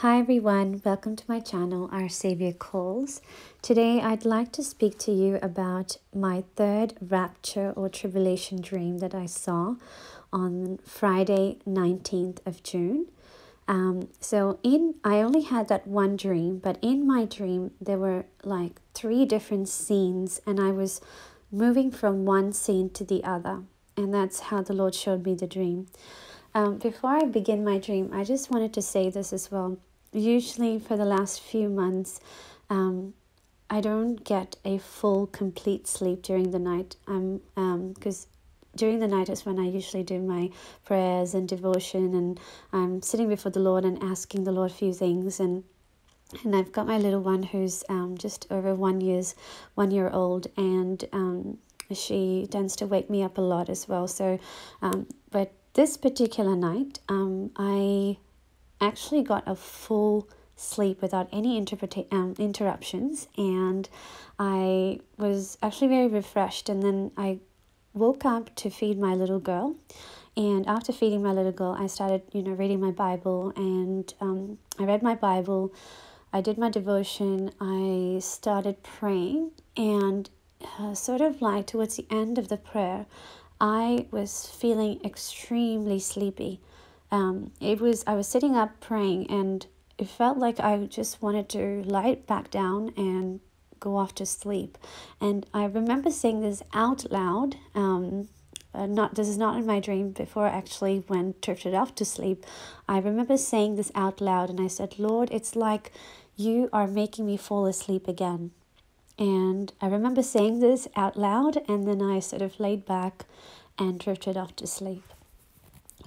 Hi everyone, welcome to my channel, Our Savior Calls. Today I'd like to speak to you about my third rapture or tribulation dream that I saw on Friday, 19th of June. Um, so in I only had that one dream, but in my dream there were like three different scenes and I was moving from one scene to the other. And that's how the Lord showed me the dream. Um, before I begin my dream, I just wanted to say this as well. Usually, for the last few months, um, I don't get a full, complete sleep during the night. I'm because um, during the night is when I usually do my prayers and devotion, and I'm sitting before the Lord and asking the Lord a few things and and I've got my little one who's um, just over one years one year old and um, she tends to wake me up a lot as well so um, but this particular night, um, I actually got a full sleep without any interpreta- um, interruptions, and I was actually very refreshed. And then I woke up to feed my little girl. And after feeding my little girl, I started, you know, reading my Bible, and um, I read my Bible. I did my devotion. I started praying, and uh, sort of like towards the end of the prayer, I was feeling extremely sleepy. Um, it was I was sitting up praying and it felt like I just wanted to lie back down and go off to sleep. And I remember saying this out loud. Um, uh, not this is not in my dream before I actually went drifted off to sleep. I remember saying this out loud and I said, Lord, it's like you are making me fall asleep again. And I remember saying this out loud, and then I sort of laid back and drifted off to sleep.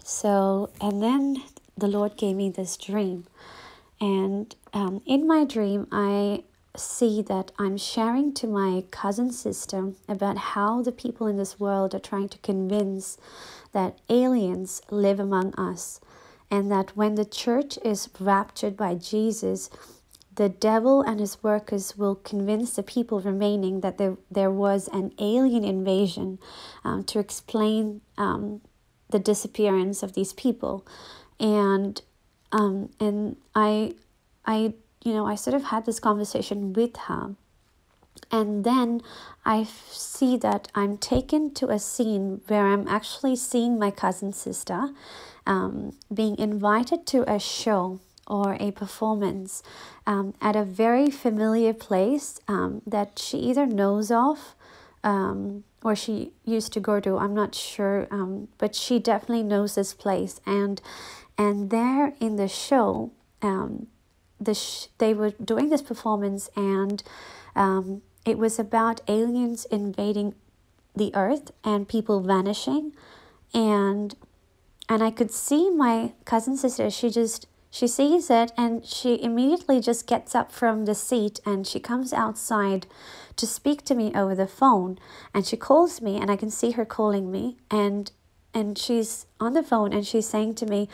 So, and then the Lord gave me this dream. And um, in my dream, I see that I'm sharing to my cousin sister about how the people in this world are trying to convince that aliens live among us, and that when the church is raptured by Jesus, the devil and his workers will convince the people remaining that there, there was an alien invasion um, to explain um, the disappearance of these people. And um, and I I you know I sort of had this conversation with her and then I see that I'm taken to a scene where I'm actually seeing my cousin sister um, being invited to a show or a performance um, at a very familiar place um, that she either knows of um, or she used to go to. I'm not sure, um, but she definitely knows this place. And and there in the show, um, the sh- they were doing this performance, and um, it was about aliens invading the earth and people vanishing, and and I could see my cousin sister. She just she sees it and she immediately just gets up from the seat and she comes outside to speak to me over the phone. And she calls me and I can see her calling me and and she's on the phone and she's saying to me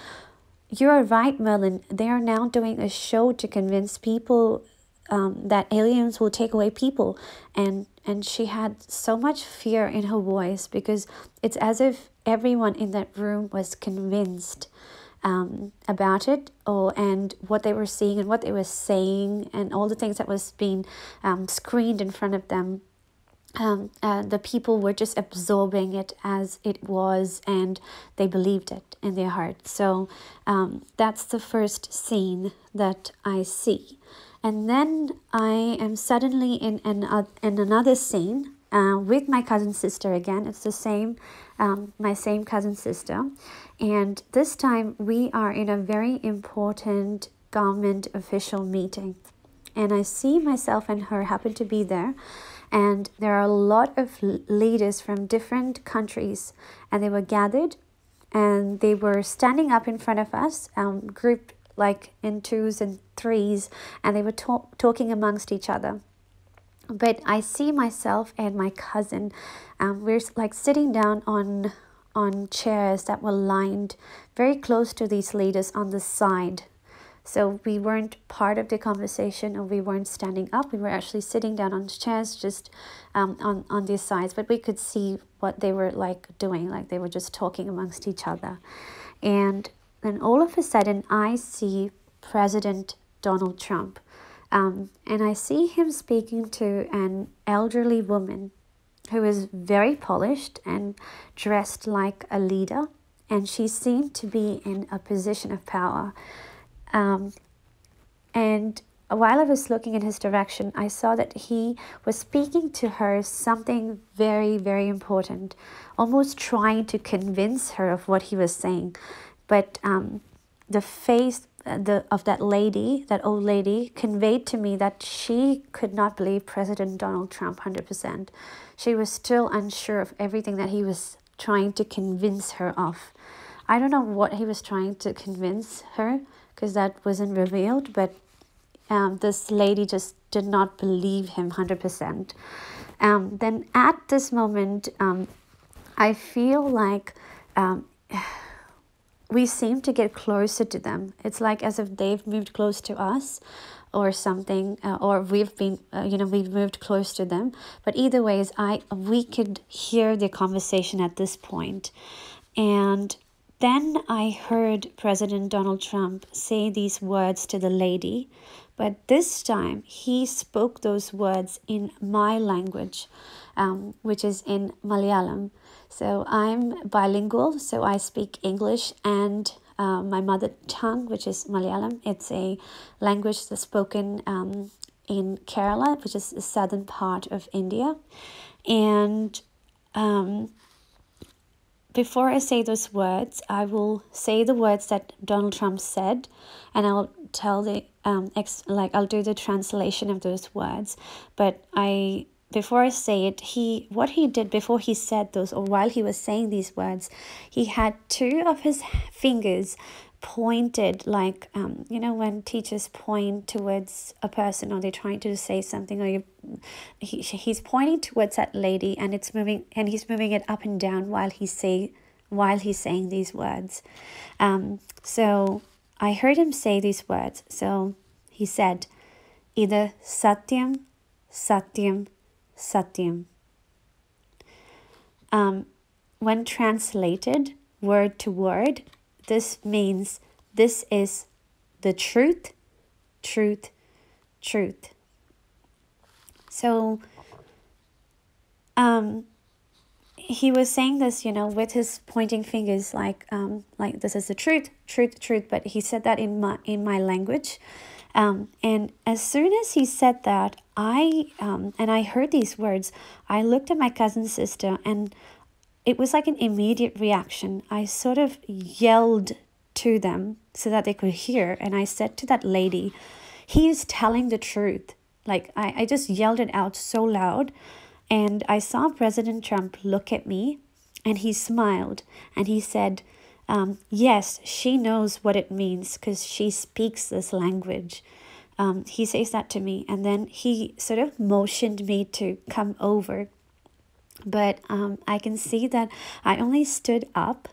you're right Merlin. They are now doing a show to convince people um, that aliens will take away people. And and she had so much fear in her voice because it's as if everyone in that room was convinced um, about it or and what they were seeing and what they were saying and all the things that was being um, screened in front of them. Um, uh, the people were just absorbing it as it was and they believed it in their heart. So um, that's the first scene that i see. And then i am suddenly in an, uh, in another scene uh, with my cousin sister again. It's the same um, my same cousin sister and this time we are in a very important government official meeting. And I see myself and her happen to be there. And there are a lot of leaders from different countries. And they were gathered and they were standing up in front of us, um, grouped like in twos and threes. And they were talk- talking amongst each other but I see myself and my cousin. Um, we're like sitting down on on chairs that were lined very close to these leaders on the side. So we weren't part of the conversation or we weren't standing up. We were actually sitting down on chairs just um, on, on these sides, but we could see what they were like doing, like they were just talking amongst each other. And then all of a sudden, I see President Donald Trump. Um, and I see him speaking to an elderly woman who is very polished and dressed like a leader, and she seemed to be in a position of power. Um, and while I was looking in his direction, I saw that he was speaking to her something very, very important, almost trying to convince her of what he was saying. But um, the face the of that lady, that old lady, conveyed to me that she could not believe President Donald Trump 100%. She was still unsure of everything that he was trying to convince her of. I don't know what he was trying to convince her because that wasn't revealed, but um, this lady just did not believe him 100%. Um, then at this moment, um, I feel like um, we seem to get closer to them. It's like as if they've moved close to us or something uh, or we've been uh, you know we've moved close to them. But either ways i we could hear the conversation at this point. And then i heard president donald trump say these words to the lady but this time he spoke those words in my language um, which is in malayalam so I'm bilingual, so I speak English and uh, my mother tongue, which is Malayalam. It's a language that's spoken um, in Kerala, which is the southern part of India. And um, before I say those words, I will say the words that Donald Trump said, and I'll tell the um ex like I'll do the translation of those words. But I before I say it, he what he did before he said those or while he was saying these words, he had two of his fingers pointed like um you know when teachers point towards a person or they're trying to say something or you he, he's pointing towards that lady and it's moving and he's moving it up and down while he say while he's saying these words. Um so i heard him say these words. So he said either satyam satyam Satyam. Um, when translated word to word, this means this is the truth, truth, truth. So, um, he was saying this, you know, with his pointing fingers, like, um, like this is the truth, truth, truth. But he said that in my in my language, um, and as soon as he said that, I, um, and I heard these words, I looked at my cousin's sister and it was like an immediate reaction. I sort of yelled to them so that they could hear. And I said to that lady, he is telling the truth. Like I, I just yelled it out so loud. And I saw President Trump look at me and he smiled and he said, um, yes, she knows what it means because she speaks this language. Um, he says that to me, and then he sort of motioned me to come over. But um, I can see that I only stood up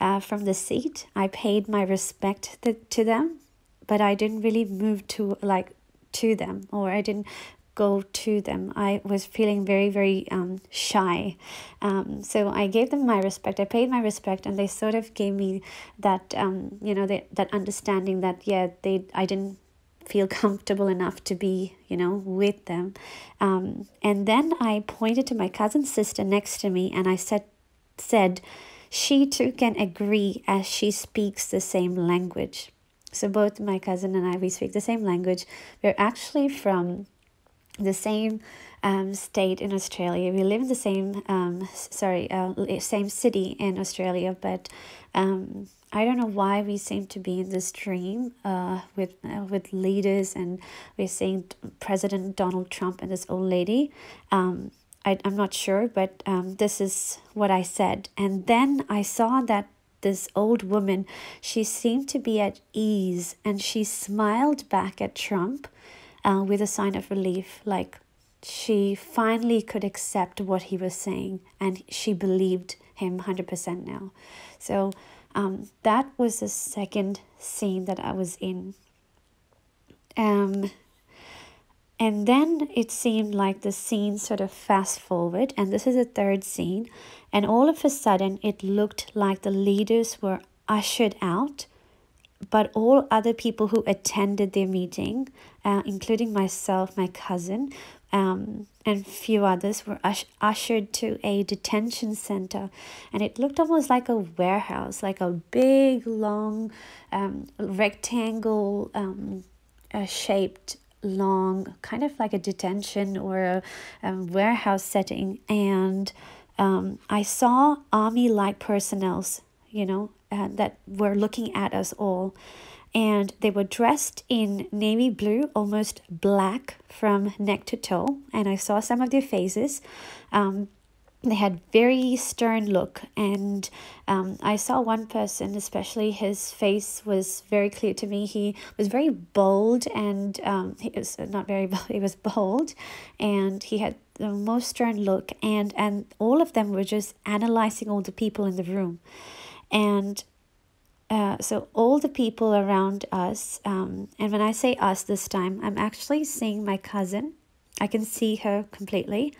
uh, from the seat. I paid my respect to, to them, but I didn't really move to like to them, or I didn't go to them. I was feeling very, very um, shy. Um, so I gave them my respect. I paid my respect, and they sort of gave me that, um, you know, they, that understanding that yeah, they I didn't feel comfortable enough to be, you know, with them. Um, and then I pointed to my cousin's sister next to me, and I said, said, she too can agree as she speaks the same language. So both my cousin and I, we speak the same language. We're actually from the same um, state in Australia. We live in the same um, sorry uh, same city in Australia, but um, I don't know why we seem to be in this dream uh, with uh, with leaders and we're seeing President Donald Trump and this old lady. Um, I, I'm not sure, but um, this is what I said. And then I saw that this old woman, she seemed to be at ease and she smiled back at Trump uh, with a sign of relief, like she finally could accept what he was saying and she believed him 100% now. So um, that was the second scene that I was in. Um, and then it seemed like the scene sort of fast forward, and this is the third scene, and all of a sudden it looked like the leaders were ushered out but all other people who attended their meeting, uh, including myself, my cousin, um, and few others were ush- ushered to a detention center. And it looked almost like a warehouse like a big long um, rectangle um, uh, shaped long kind of like a detention or a, a warehouse setting. And um, i saw army like personnels you know uh, that were looking at us all. And they were dressed in navy blue, almost black from neck to toe. And I saw some of their faces. Um, they had very stern look. And um, i saw one person especially his face was very clear to me. He was very bold and um, he was not very bold he was bold. And he had the most stern look. And and all of them were just analyzing all the people in the room and uh, so all the people around us um, and when i say us this time i'm actually seeing my cousin. I can see her completely.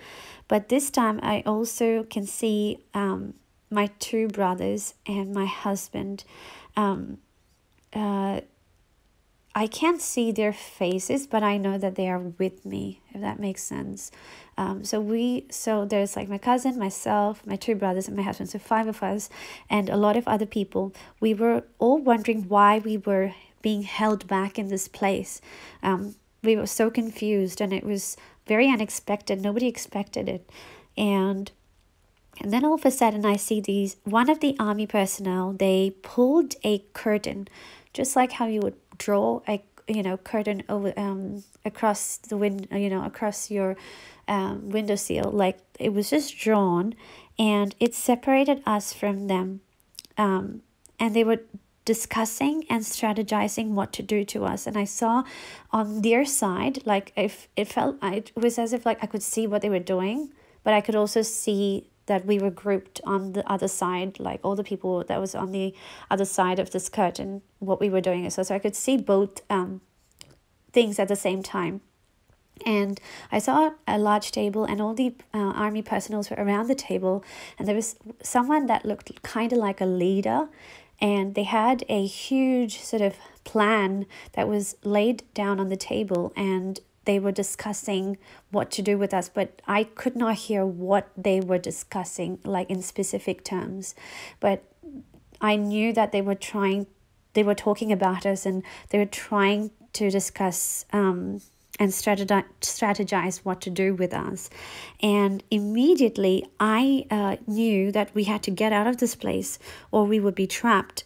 But this time i also can see um, my two brothers and my husband. Um, uh, I can't see their faces, but I know that they are with me, if that makes sense. Um, so we, so there's like my cousin, myself, my two brothers, and my husband. So five of us, and a lot of other people. We were all wondering why we were being held back in this place. Um, we were so confused, and it was very unexpected. Nobody expected it, and and then all of a sudden, I see these one of the army personnel. They pulled a curtain, just like how you would draw a you know curtain over um across the window you know across your um, window sill. Like it was just drawn and it separated us from them. Um, and they were discussing and strategizing what to do to us. And i saw on their side like if it felt it was as if like i could see what they were doing but i could also see that we were grouped on the other side, like all the people that was on the other side of this curtain, what we were doing. So, so I could see both um, things at the same time. And I saw a large table, and all the uh, army personnel were around the table, and there was someone that looked kind of like a leader, and they had a huge sort of plan that was laid down on the table, and they were discussing what to do with us, but I could not hear what they were discussing, like in specific terms. But I knew that they were trying, they were talking about us and they were trying to discuss um, and strategize, what to do with us. And immediately I uh, knew that we had to get out of this place or we would be trapped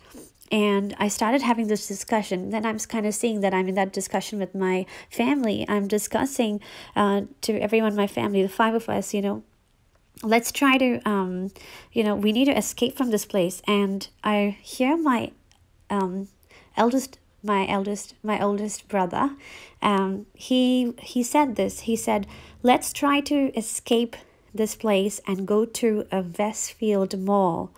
and I started having this discussion. Then I'm kind of seeing that I'm in that discussion with my family. I'm discussing uh, to everyone my family, the five of us, you know, let's try to, um, you know, we need to escape from this place. And I hear my um, eldest my eldest my oldest brother um he he said this he said let's try to escape this place and go to a westfield mall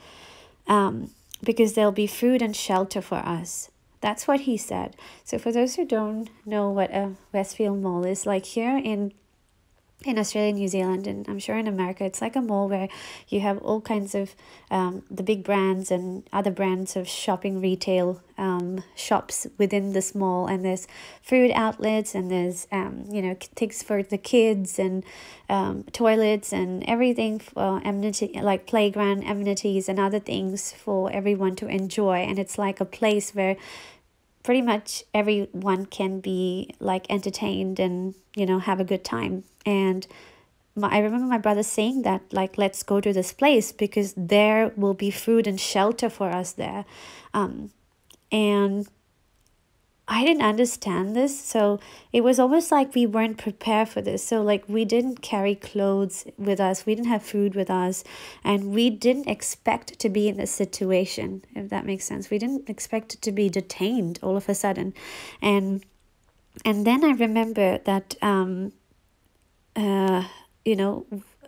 um because there'll be food and shelter for us. That's what he said. So, for those who don't know what a Westfield Mall is, like here in in Australia, New Zealand, and I'm sure in America, it's like a mall where you have all kinds of um, the big brands and other brands of shopping retail um, shops within this mall, and there's food outlets, and there's um, you know things for the kids and um, toilets and everything for amenity like playground amenities and other things for everyone to enjoy, and it's like a place where pretty much everyone can be like entertained and you know have a good time. And my, I remember my brother saying that like let's go to this place because there will be food and shelter for us there. Um and I didn't understand this. So it was almost like we weren't prepared for this. So, like, we didn't carry clothes with us, we didn't have food with us, and we didn't expect to be in this situation, if that makes sense. We didn't expect to be detained all of a sudden. And and then I remember that, um, uh, you know,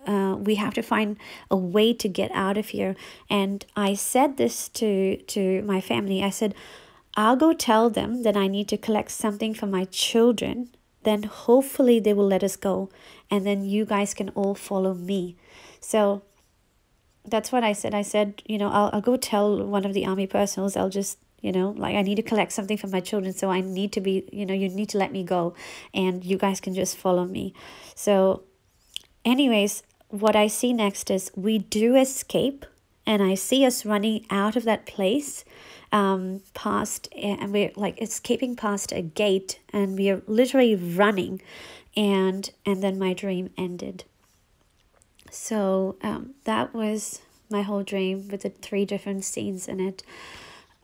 uh, we have to find a way to get out of here. And I said this to to my family. I said, I'll go tell them that I need to collect something for my children. Then hopefully they will let us go. And then you guys can all follow me. So that's what I said. I said, you know, I'll, I'll go tell one of the army personals. I'll just you know like i need to collect something for my children so i need to be you know you need to let me go and you guys can just follow me so anyways what i see next is we do escape and i see us running out of that place um past and we're like escaping past a gate and we are literally running and and then my dream ended. So um that was my whole dream with the three different scenes in it.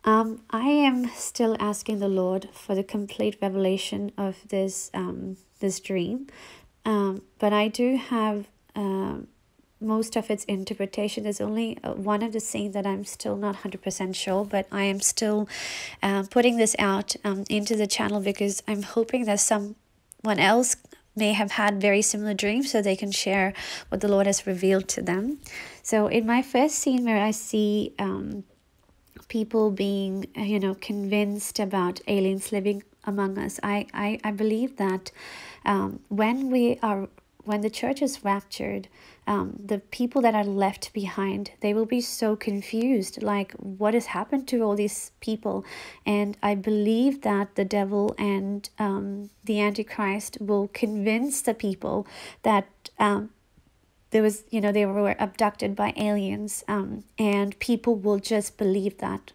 Um, I am still asking the Lord for the complete revelation of this um, this dream, um, but I do have uh, most of its interpretation. There's only uh, one of the scenes that I'm still not hundred percent sure, but I am still uh, putting this out um, into the channel because I'm hoping that someone else may have had very similar dreams so they can share what the Lord has revealed to them. So in my first scene where I see um people being you know convinced about aliens living among us i i, I believe that um, when we are when the church is raptured um, the people that are left behind they will be so confused like what has happened to all these people? And i believe that the devil and um, the antichrist will convince the people that um, there was you know they were abducted by aliens um, and people will just believe that.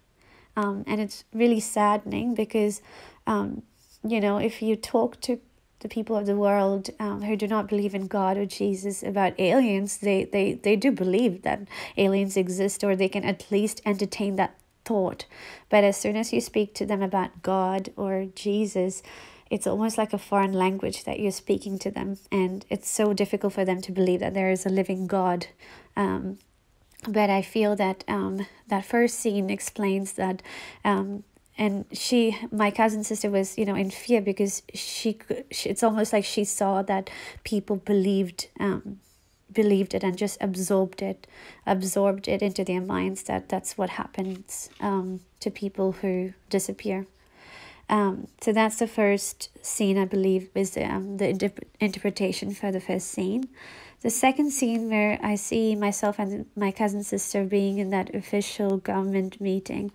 Um, and it's really saddening because um, you know if you talk to the people of the world um, who do not believe in God or Jesus about aliens they, they they do believe that aliens exist or they can at least entertain that thought. But as soon as you speak to them about God or Jesus it's almost like a foreign language that you're speaking to them and it's so difficult for them to believe that there is a living god. Um, but i feel that um, that first scene explains that um, and she my cousin sister was you know in fear because she, she it's almost like she saw that people believed um, believed it and just absorbed it absorbed it into their minds that that's what happens um, to people who disappear um, so that's the first scene, I believe, is um, the interp- interpretation for the first scene. The second scene where I see myself and my cousin sister being in that official government meeting,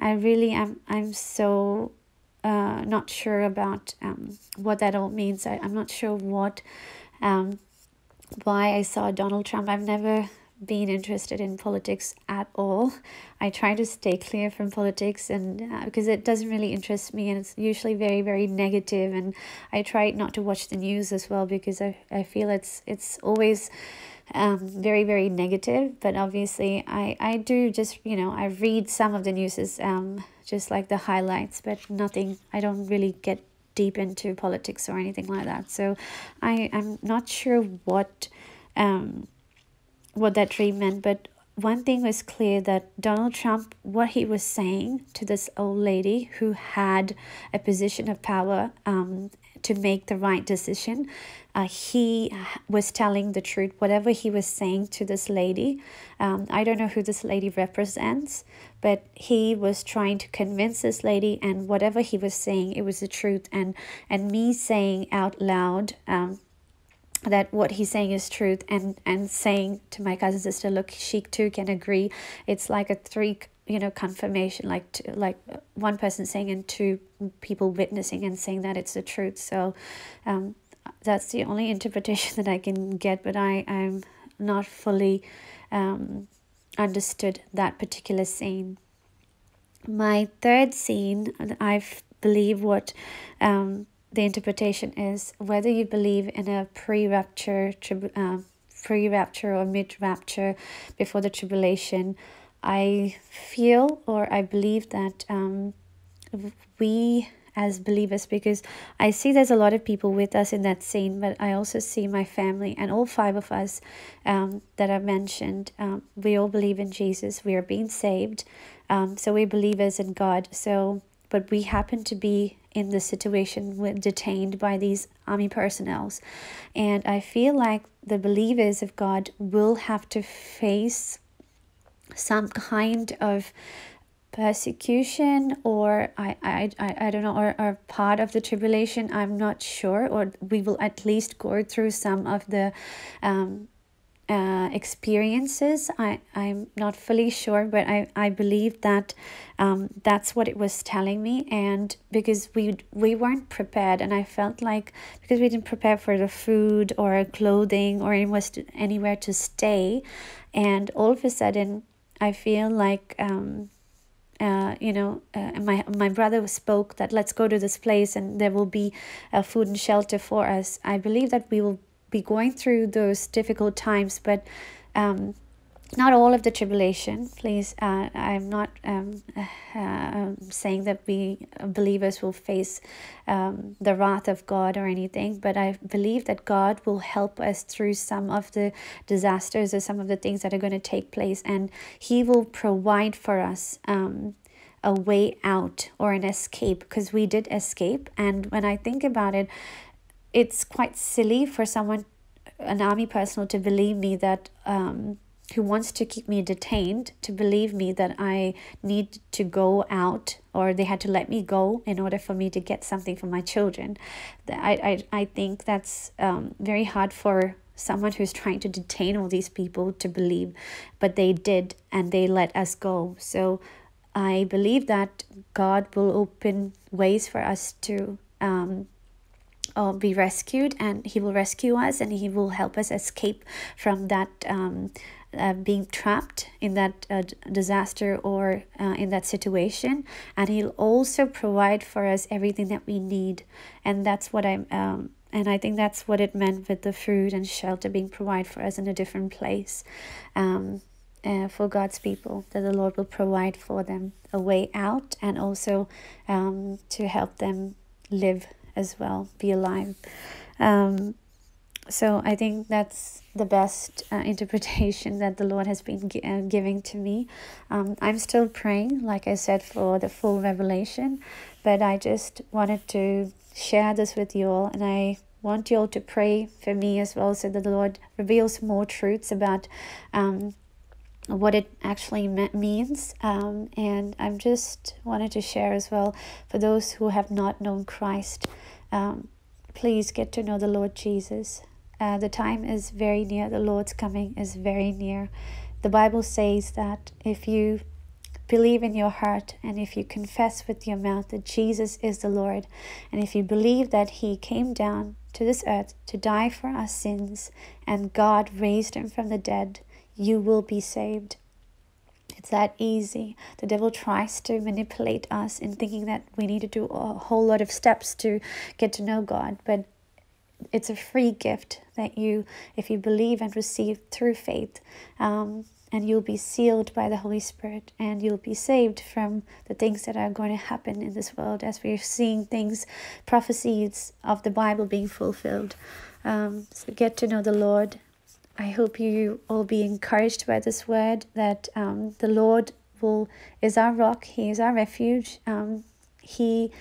I really am I'm so uh, not sure about um, what that all means. I, I'm not sure what um, why I saw Donald Trump. I've never been interested in politics at all. I try to stay clear from politics and uh, because it doesn't really interest me and it's usually very very negative and I try not to watch the news as well because I, I feel it's it's always um very very negative but obviously I I do just you know I read some of the news um just like the highlights but nothing I don't really get deep into politics or anything like that so I I'm not sure what um what that dream meant, but one thing was clear that Donald Trump, what he was saying to this old lady who had a position of power um, to make the right decision, uh, he was telling the truth. Whatever he was saying to this lady, um, I don't know who this lady represents, but he was trying to convince this lady, and whatever he was saying, it was the truth. And and me saying out loud, um, that what he's saying is truth and and saying to my cousin sister look she too can agree. It's like a three you know confirmation like two, like one person saying and two people witnessing and saying that it's the truth. So um that's the only interpretation that i can get but i i'm not fully um understood that particular scene. My third scene i believe what um the interpretation is whether you believe in a pre-rapture uh, pre-rapture or mid-rapture before the tribulation i feel or i believe that um, we as believers because I see there's a lot of people with us in that scene, but I also see my family and all five of us um, that I mentioned. Um, we all believe in Jesus. We are being saved. Um, so we believers in God. So, but we happen to be in the situation with detained by these army personnels. And i feel like the believers of god will have to face some kind of persecution or I, I, I, I don't know or, or part of the tribulation. I'm not sure or we will at least go through some of the um, uh, experiences. I, I'm not fully sure, but I, I believe that um, that's what it was telling me. And because we we weren't prepared, and I felt like because we didn't prepare for the food or clothing or anywhere to, anywhere to stay, and all of a sudden I feel like um, uh, you know, uh, my my brother spoke that let's go to this place and there will be uh, food and shelter for us. I believe that we will be going through those difficult times, but um, not all of the tribulation. Please, uh, I'm not um, uh, saying that we believers will face um, the wrath of God or anything, but I believe that God will help us through some of the disasters or some of the things that are going to take place, and He will provide for us. Um, a way out or an escape because we did escape and when i think about it it's quite silly for someone, an army personnel, to believe me that um, who wants to keep me detained to believe me that I need to go out or they had to let me go in order for me to get something for my children. I, I, I think that's um, very hard for someone who's trying to detain all these people to believe, but they did and they let us go. So I believe that God will open ways for us to um, uh, be rescued and he will rescue us and he will help us escape from that um, uh, being trapped in that uh, disaster or uh, in that situation. And he'll also provide for us everything that we need. And that's what i'm um, and i think that's what it meant with the food and shelter being provided for us in a different place um, uh, for God's people, that the Lord will provide for them a way out and also um, to help them live as well, be alive. Um, so I think that's the best uh, interpretation that the Lord has been gi- uh, giving to me. Um, I'm still praying, like I said, for the full revelation, but I just wanted to share this with you all, and I want you all to pray for me as well, so that the Lord reveals more truths about um, what it actually means. Um, and I'm just wanted to share as well for those who have not known Christ. Um, please get to know the Lord Jesus. Uh, the time is very near. The Lord's coming is very near. The Bible says that if you believe in your heart and if you confess with your mouth that Jesus is the Lord, and if you believe that He came down to this earth to die for our sins and God raised Him from the dead, you will be saved. It's that easy. The devil tries to manipulate us in thinking that we need to do a whole lot of steps to get to know God, but it's a free gift that you, if you believe and receive through faith, um, and you'll be sealed by the Holy Spirit, and you'll be saved from the things that are going to happen in this world as we're seeing things, prophecies of the Bible being fulfilled. Um, so get to know the Lord I hope you all be encouraged by this word that um, the Lord will is our rock. He is our refuge. Um, he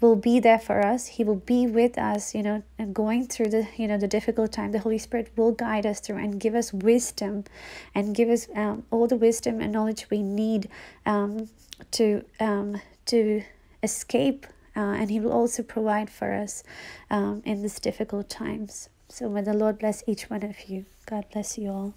will be there for us. He will be with us, you know, and going through the, you know, the difficult time. The Holy Spirit will guide us through and give us wisdom and give us um, all the wisdom and knowledge we need um, to, um, to escape. Uh, and He will also provide for us um, in these difficult times. So may the Lord bless each one of you. God bless you all.